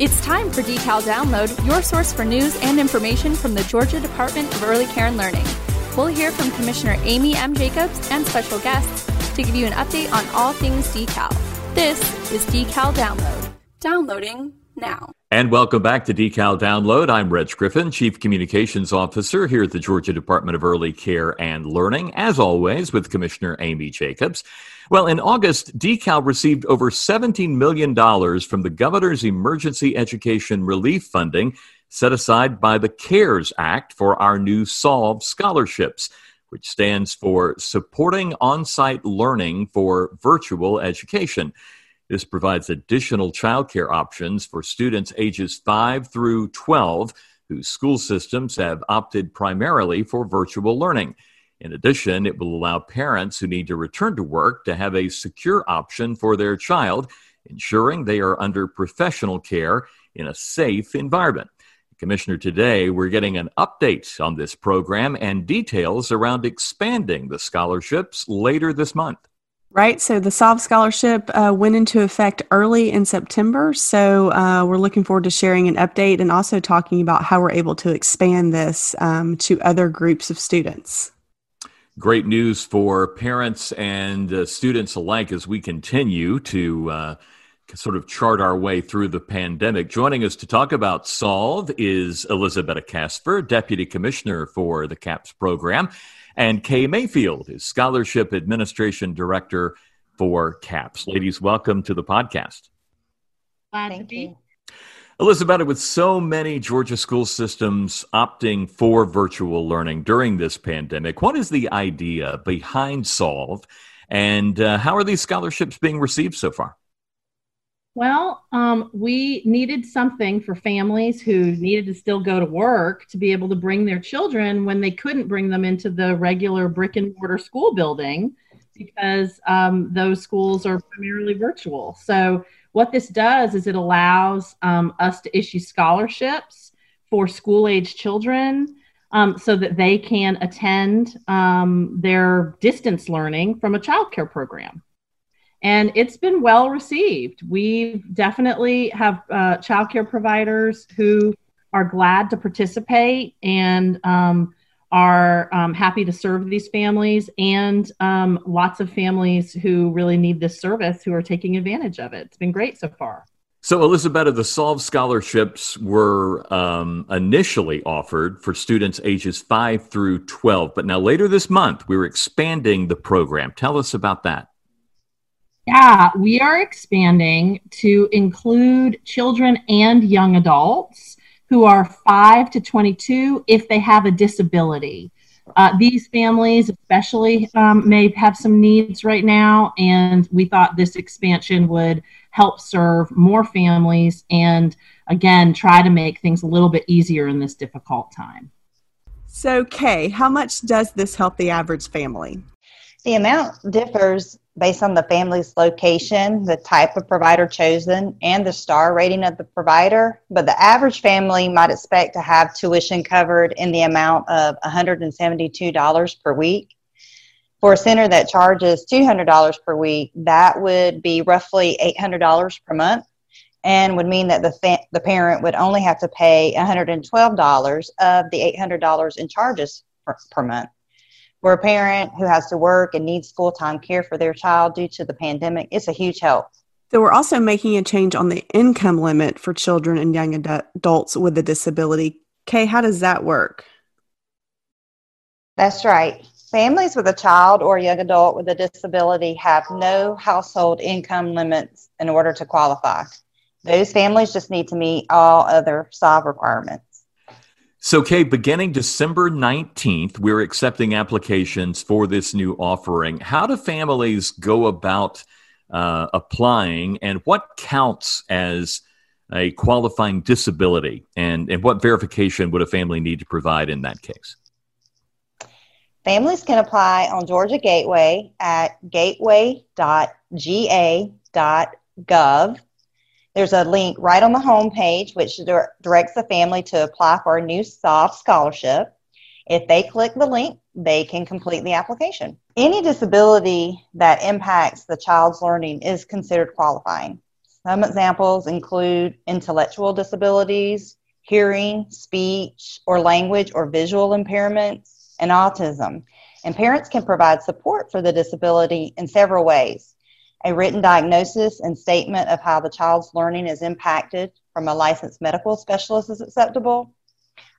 It's time for Decal Download, your source for news and information from the Georgia Department of Early Care and Learning. We'll hear from Commissioner Amy M. Jacobs and special guests to give you an update on all things decal. This is Decal Download. Downloading now. And welcome back to Decal Download. I'm Reg Griffin, Chief Communications Officer here at the Georgia Department of Early Care and Learning, as always, with Commissioner Amy Jacobs. Well, in August, Decal received over $17 million from the governor's emergency education relief funding set aside by the CARES Act for our new SOLVE scholarships, which stands for Supporting On Site Learning for Virtual Education. This provides additional childcare options for students ages 5 through 12 whose school systems have opted primarily for virtual learning. In addition, it will allow parents who need to return to work to have a secure option for their child, ensuring they are under professional care in a safe environment. Commissioner, today we're getting an update on this program and details around expanding the scholarships later this month. Right. So the SOLVE scholarship uh, went into effect early in September. So uh, we're looking forward to sharing an update and also talking about how we're able to expand this um, to other groups of students great news for parents and uh, students alike as we continue to uh, sort of chart our way through the pandemic. Joining us to talk about Solve is Elizabeth Casper, Deputy Commissioner for the CAPS program, and Kay Mayfield is Scholarship Administration Director for CAPS. Ladies, welcome to the podcast. Glad Thank to be. You. Elizabeth, with so many Georgia school systems opting for virtual learning during this pandemic, what is the idea behind Solve and uh, how are these scholarships being received so far? Well, um, we needed something for families who needed to still go to work to be able to bring their children when they couldn't bring them into the regular brick and mortar school building because um, those schools are primarily virtual. So what this does is it allows um, us to issue scholarships for school age children um, so that they can attend um, their distance learning from a childcare program. And it's been well received. We definitely have uh, childcare providers who are glad to participate and um, are um, happy to serve these families and um, lots of families who really need this service who are taking advantage of it. It's been great so far. So, Elizabeth, the Solve scholarships were um, initially offered for students ages 5 through 12, but now later this month, we're expanding the program. Tell us about that. Yeah, we are expanding to include children and young adults who are 5 to 22 if they have a disability. Uh, these families, especially, um, may have some needs right now, and we thought this expansion would help serve more families and, again, try to make things a little bit easier in this difficult time. So, Kay, how much does this help the average family? The amount differs based on the family's location, the type of provider chosen, and the star rating of the provider. But the average family might expect to have tuition covered in the amount of $172 per week. For a center that charges $200 per week, that would be roughly $800 per month and would mean that the, fa- the parent would only have to pay $112 of the $800 in charges per, per month. For a parent who has to work and needs full time care for their child due to the pandemic, it's a huge help. So, we're also making a change on the income limit for children and young adults with a disability. Kay, how does that work? That's right. Families with a child or young adult with a disability have no household income limits in order to qualify. Those families just need to meet all other SOLVE requirements. So, Kay, beginning December 19th, we're accepting applications for this new offering. How do families go about uh, applying, and what counts as a qualifying disability? And, and what verification would a family need to provide in that case? Families can apply on Georgia Gateway at gateway.ga.gov there's a link right on the home page which directs the family to apply for a new SOLVE scholarship. If they click the link, they can complete the application. Any disability that impacts the child's learning is considered qualifying. Some examples include intellectual disabilities, hearing, speech, or language or visual impairments, and autism. And parents can provide support for the disability in several ways. A written diagnosis and statement of how the child's learning is impacted from a licensed medical specialist is acceptable.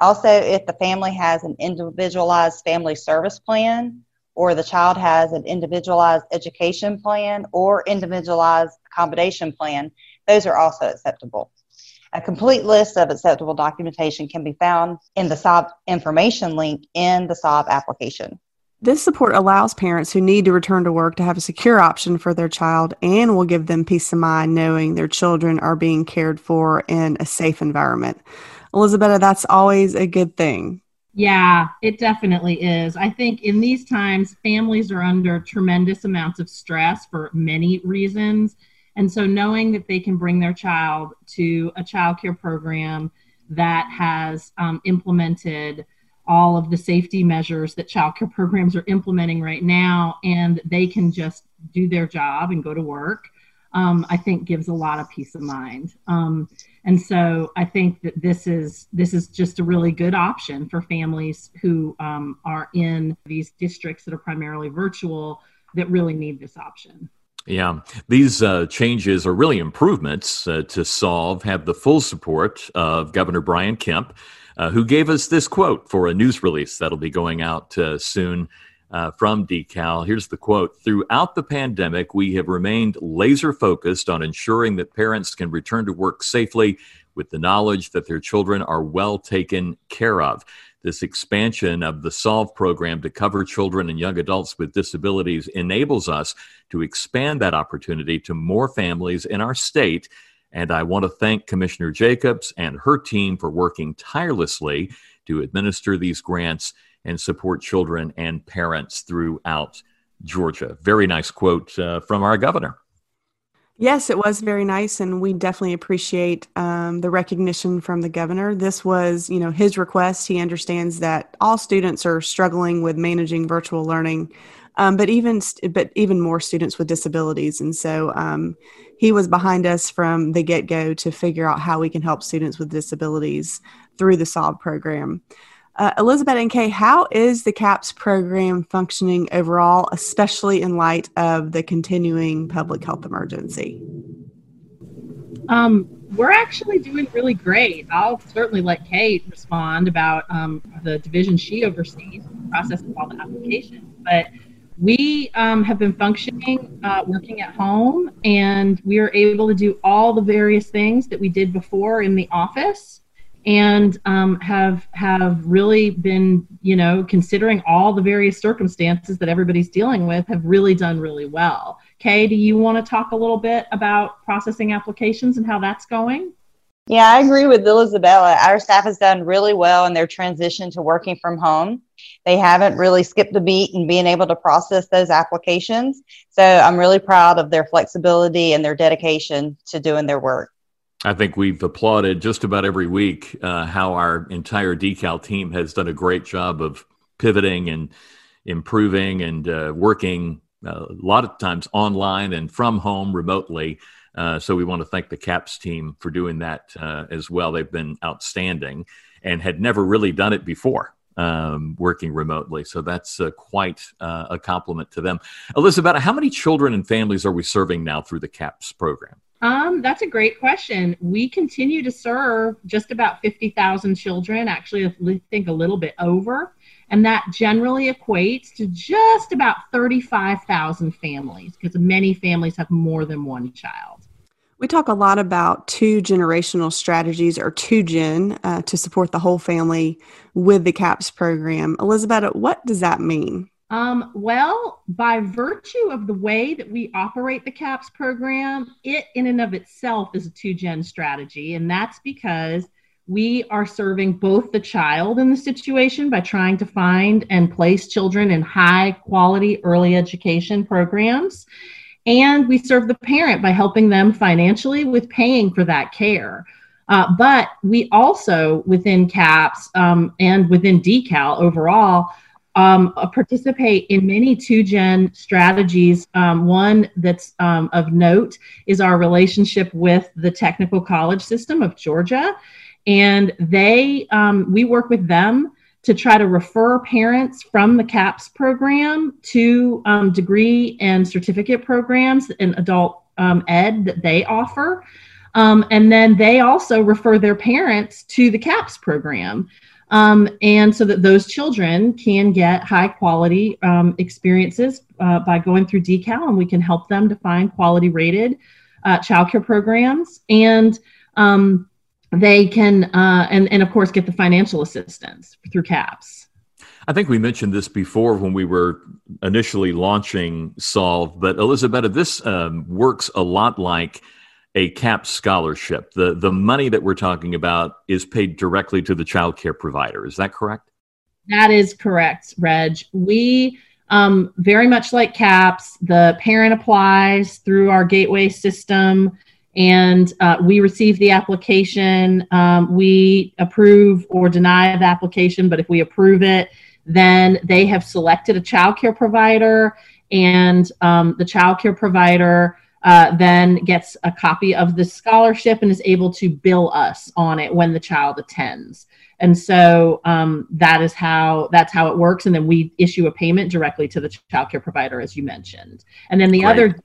Also, if the family has an individualized family service plan, or the child has an individualized education plan or individualized accommodation plan, those are also acceptable. A complete list of acceptable documentation can be found in the SOLVE information link in the SOLVE application. This support allows parents who need to return to work to have a secure option for their child and will give them peace of mind knowing their children are being cared for in a safe environment. Elizabeth, that's always a good thing. Yeah, it definitely is. I think in these times, families are under tremendous amounts of stress for many reasons. And so knowing that they can bring their child to a child care program that has um, implemented all of the safety measures that childcare programs are implementing right now, and they can just do their job and go to work, um, I think gives a lot of peace of mind. Um, and so I think that this is this is just a really good option for families who um, are in these districts that are primarily virtual that really need this option. Yeah, these uh, changes are really improvements uh, to solve, have the full support of Governor Brian Kemp uh, who gave us this quote for a news release that'll be going out uh, soon uh, from Decal. Here's the quote Throughout the pandemic, we have remained laser focused on ensuring that parents can return to work safely with the knowledge that their children are well taken care of. This expansion of the SOLVE program to cover children and young adults with disabilities enables us to expand that opportunity to more families in our state and I want to thank Commissioner Jacobs and her team for working tirelessly to administer these grants and support children and parents throughout Georgia. Very nice quote uh, from our governor. Yes, it was very nice, and we definitely appreciate um, the recognition from the governor. This was, you know, his request. He understands that all students are struggling with managing virtual learning, um, but even but even more students with disabilities, and so um, he was behind us from the get go to figure out how we can help students with disabilities through the SOLVE program. Uh, Elizabeth and Kay, how is the CAPS program functioning overall, especially in light of the continuing public health emergency? Um, we're actually doing really great. I'll certainly let Kate respond about um, the division she oversees, the process of all the applications. But we um, have been functioning, uh, working at home, and we are able to do all the various things that we did before in the office, and um, have have really been, you know, considering all the various circumstances that everybody's dealing with, have really done really well. Kay, do you want to talk a little bit about processing applications and how that's going? Yeah, I agree with Isabella. Our staff has done really well in their transition to working from home. They haven't really skipped a beat in being able to process those applications. So I'm really proud of their flexibility and their dedication to doing their work. I think we've applauded just about every week uh, how our entire decal team has done a great job of pivoting and improving and uh, working uh, a lot of times online and from home remotely uh, so we want to thank the CAPS team for doing that uh, as well. They've been outstanding and had never really done it before. Um, working remotely. So that's uh, quite uh, a compliment to them. Elizabeth, how many children and families are we serving now through the CAPS program? Um, that's a great question. We continue to serve just about 50,000 children, actually, I think a little bit over. And that generally equates to just about 35,000 families because many families have more than one child. We talk a lot about two generational strategies or two gen uh, to support the whole family with the CAPS program. Elizabeth, what does that mean? Um, well, by virtue of the way that we operate the CAPS program, it in and of itself is a two gen strategy. And that's because we are serving both the child in the situation by trying to find and place children in high quality early education programs and we serve the parent by helping them financially with paying for that care. Uh, but we also, within CAPS um, and within DECAL overall, um, uh, participate in many two gen strategies. Um, one that's um, of note is our relationship with the Technical College System of Georgia. And they, um, we work with them to try to refer parents from the CAPS program to um, degree and certificate programs in adult um, ed that they offer. and then they also refer their parents to the CAPS program. Um, and so that those children can get high quality um, experiences uh, by going through decal and we can help them to find quality rated uh, childcare programs and um, they can uh, and, and of course get the financial assistance through caps I think we mentioned this before when we were initially launching Solve, but Elizabeth, this um, works a lot like a CAP scholarship. The the money that we're talking about is paid directly to the child care provider. Is that correct? That is correct, Reg. We um, very much like CAPS, the parent applies through our gateway system and uh, we receive the application. Um, we approve or deny the application, but if we approve it, then they have selected a child care provider, and um, the child care provider uh, then gets a copy of the scholarship and is able to bill us on it when the child attends. And so um, that is how that's how it works. And then we issue a payment directly to the child care provider, as you mentioned. And then the Great. other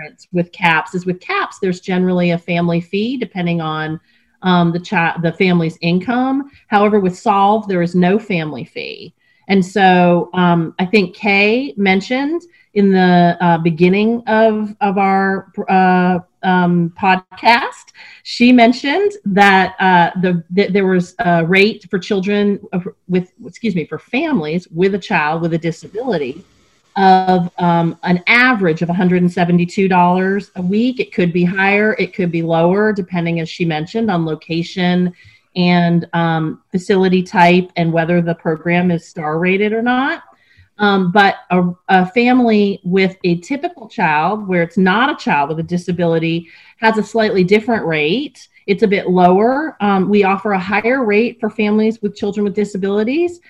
difference with CAPS is with CAPS, there's generally a family fee depending on um, the child, the family's income. However, with Solve, there is no family fee. And so um, I think Kay mentioned in the uh, beginning of of our uh, um, podcast, she mentioned that uh, the that there was a rate for children with excuse me for families with a child with a disability of um, an average of $172 a week. It could be higher, it could be lower, depending, as she mentioned, on location and um, facility type and whether the program is star rated or not. Um, but a, a, family with a typical child, where it's not a child with a disability, has a slightly different rate. It's a bit lower. Um, we offer a higher rate for families with children with disabilities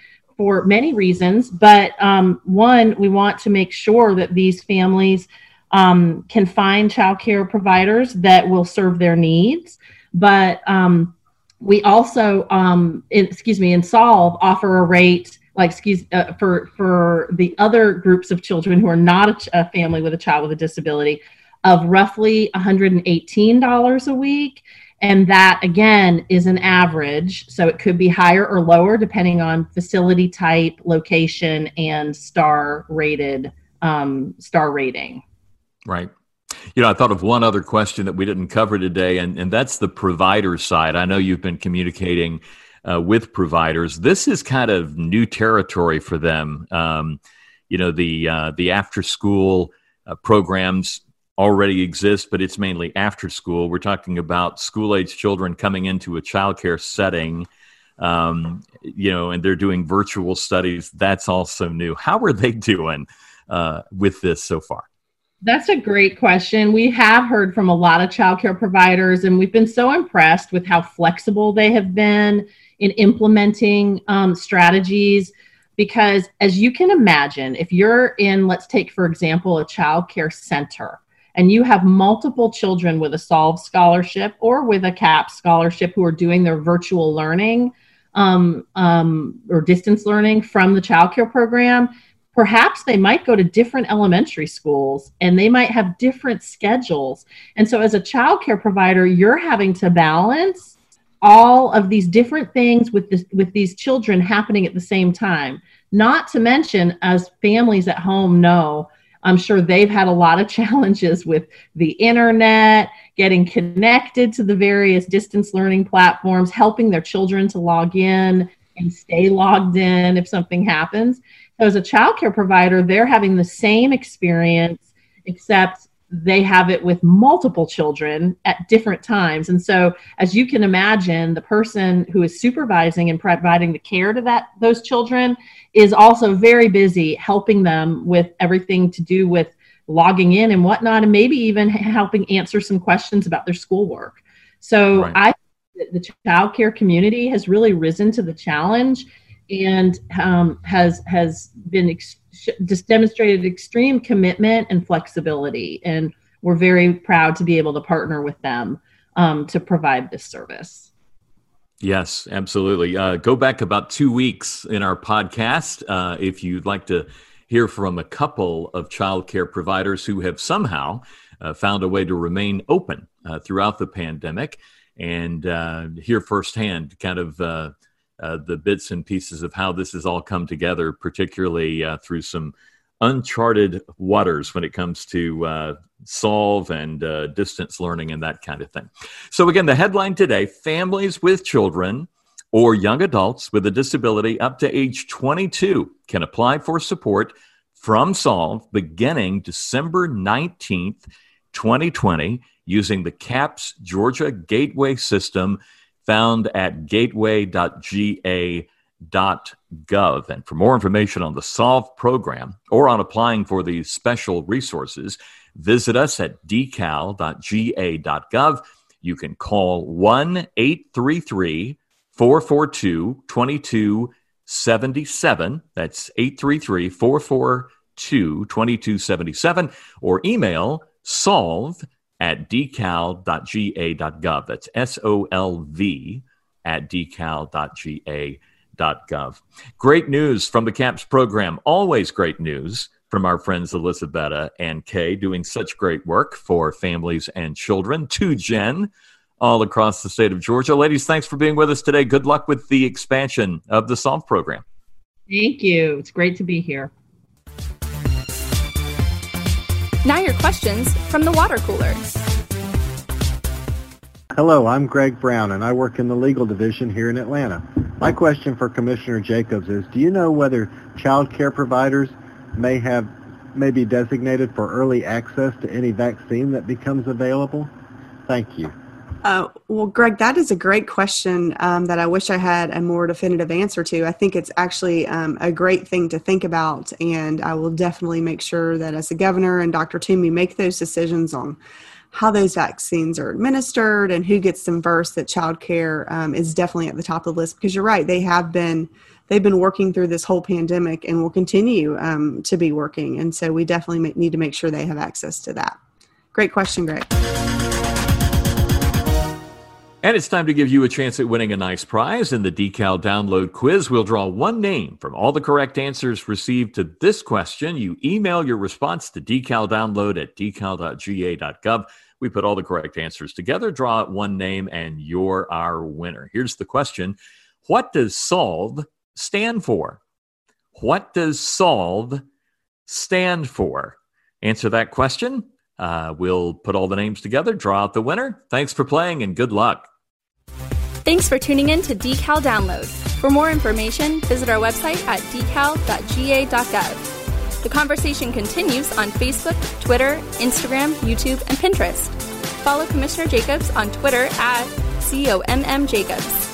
for many reasons. But um, one, we want to make sure that these families um, can find childcare providers that will serve their needs. But um, we also, um, in, excuse me, in Solve offer a rate like excuse uh, for for the other groups of children who are not a, a family with a child with a disability of roughly $118 a week and that again is an average so it could be higher or lower depending on facility type location and star rated um, star rating right you know, I thought of one other question that we didn't cover today, and, and that's the provider side. I know you've been communicating uh, with providers. This is kind of new territory for them. Um, you know, the uh, the after school uh, programs already exist, but it's mainly after school. We're talking about school age children coming into a childcare setting. Um, you know, and they're doing virtual studies. That's also new. How are they doing uh, with this so far? That's a great question. We have heard from a lot of childcare providers, and we've been so impressed with how flexible they have been in implementing um, strategies because as you can imagine if you're in let's take for example a child care center and you have multiple children with a solve scholarship or with a cap scholarship who are doing their virtual learning um, um, or distance learning from the child care program perhaps they might go to different elementary schools and they might have different schedules. And so as a child care provider you're having to balance all of these different things with this with these children happening at the same time. Not to mention as families at home know i'm sure they've had a lot of challenges with the internet getting connected to the various distance learning platforms helping their children to log in and stay logged in if something happens. So as a child care provider they're having the same experience except they have it with multiple children at different times. And so, as you can imagine, the person who is supervising and providing the care to that those children is also very busy helping them with everything to do with logging in and whatnot, and maybe even helping answer some questions about their schoolwork. So, right. I the child care community has really risen to the challenge and um, has has been ex- just demonstrated extreme commitment and flexibility. And we're very proud to be able to partner with them um, to provide this service. Yes, absolutely. Uh, go back about two weeks in our podcast uh, if you'd like to hear from a couple of childcare providers who have somehow uh, found a way to remain open uh, throughout the pandemic and uh, hear firsthand kind of uh, the bits and pieces of how this has all come together, particularly through some uncharted waters when it comes to uh, solve and uh, distance learning and that kind of thing. So, again, the headline today families with children or young adults with a disability up to age 22 can apply for support from Solve beginning December 19th, 2020, using the CAPS Georgia Gateway system found at gateway.ga.gov. And for more information on the SOLVE program or on applying for these special resources, visit us at decal.ga.gov. You can call 1 833 442 2277. That's 833 442 2277. Or email solve at decal.ga.gov. That's S O L V at decal.ga.gov. Great news from the CAPS program. Always great news from our friends Elizabeth and Kay doing such great work for families and children. To Jen all across the state of Georgia. Ladies, thanks for being with us today. Good luck with the expansion of the SOLVE program. Thank you. It's great to be here. Now, your questions from the water cooler. Hello, I'm Greg Brown, and I work in the legal division here in Atlanta. My question for Commissioner Jacobs is, do you know whether child care providers may have may be designated for early access to any vaccine that becomes available? Thank you. Uh, well, Greg, that is a great question um, that I wish I had a more definitive answer to. I think it's actually um, a great thing to think about, and I will definitely make sure that as the governor and Dr. Toomey make those decisions on how those vaccines are administered and who gets them first that childcare um, is definitely at the top of the list because you're right they have been they've been working through this whole pandemic and will continue um, to be working and so we definitely need to make sure they have access to that great question greg and it's time to give you a chance at winning a nice prize in the decal download quiz. We'll draw one name from all the correct answers received to this question. You email your response to decaldownload at decal.ga.gov. We put all the correct answers together, draw one name, and you're our winner. Here's the question What does SOLVE stand for? What does SOLVE stand for? Answer that question. Uh, we'll put all the names together, draw out the winner. Thanks for playing and good luck. Thanks for tuning in to Decal Download. For more information, visit our website at decal.ga.gov. The conversation continues on Facebook, Twitter, Instagram, YouTube, and Pinterest. Follow Commissioner Jacobs on Twitter at COMM Jacobs.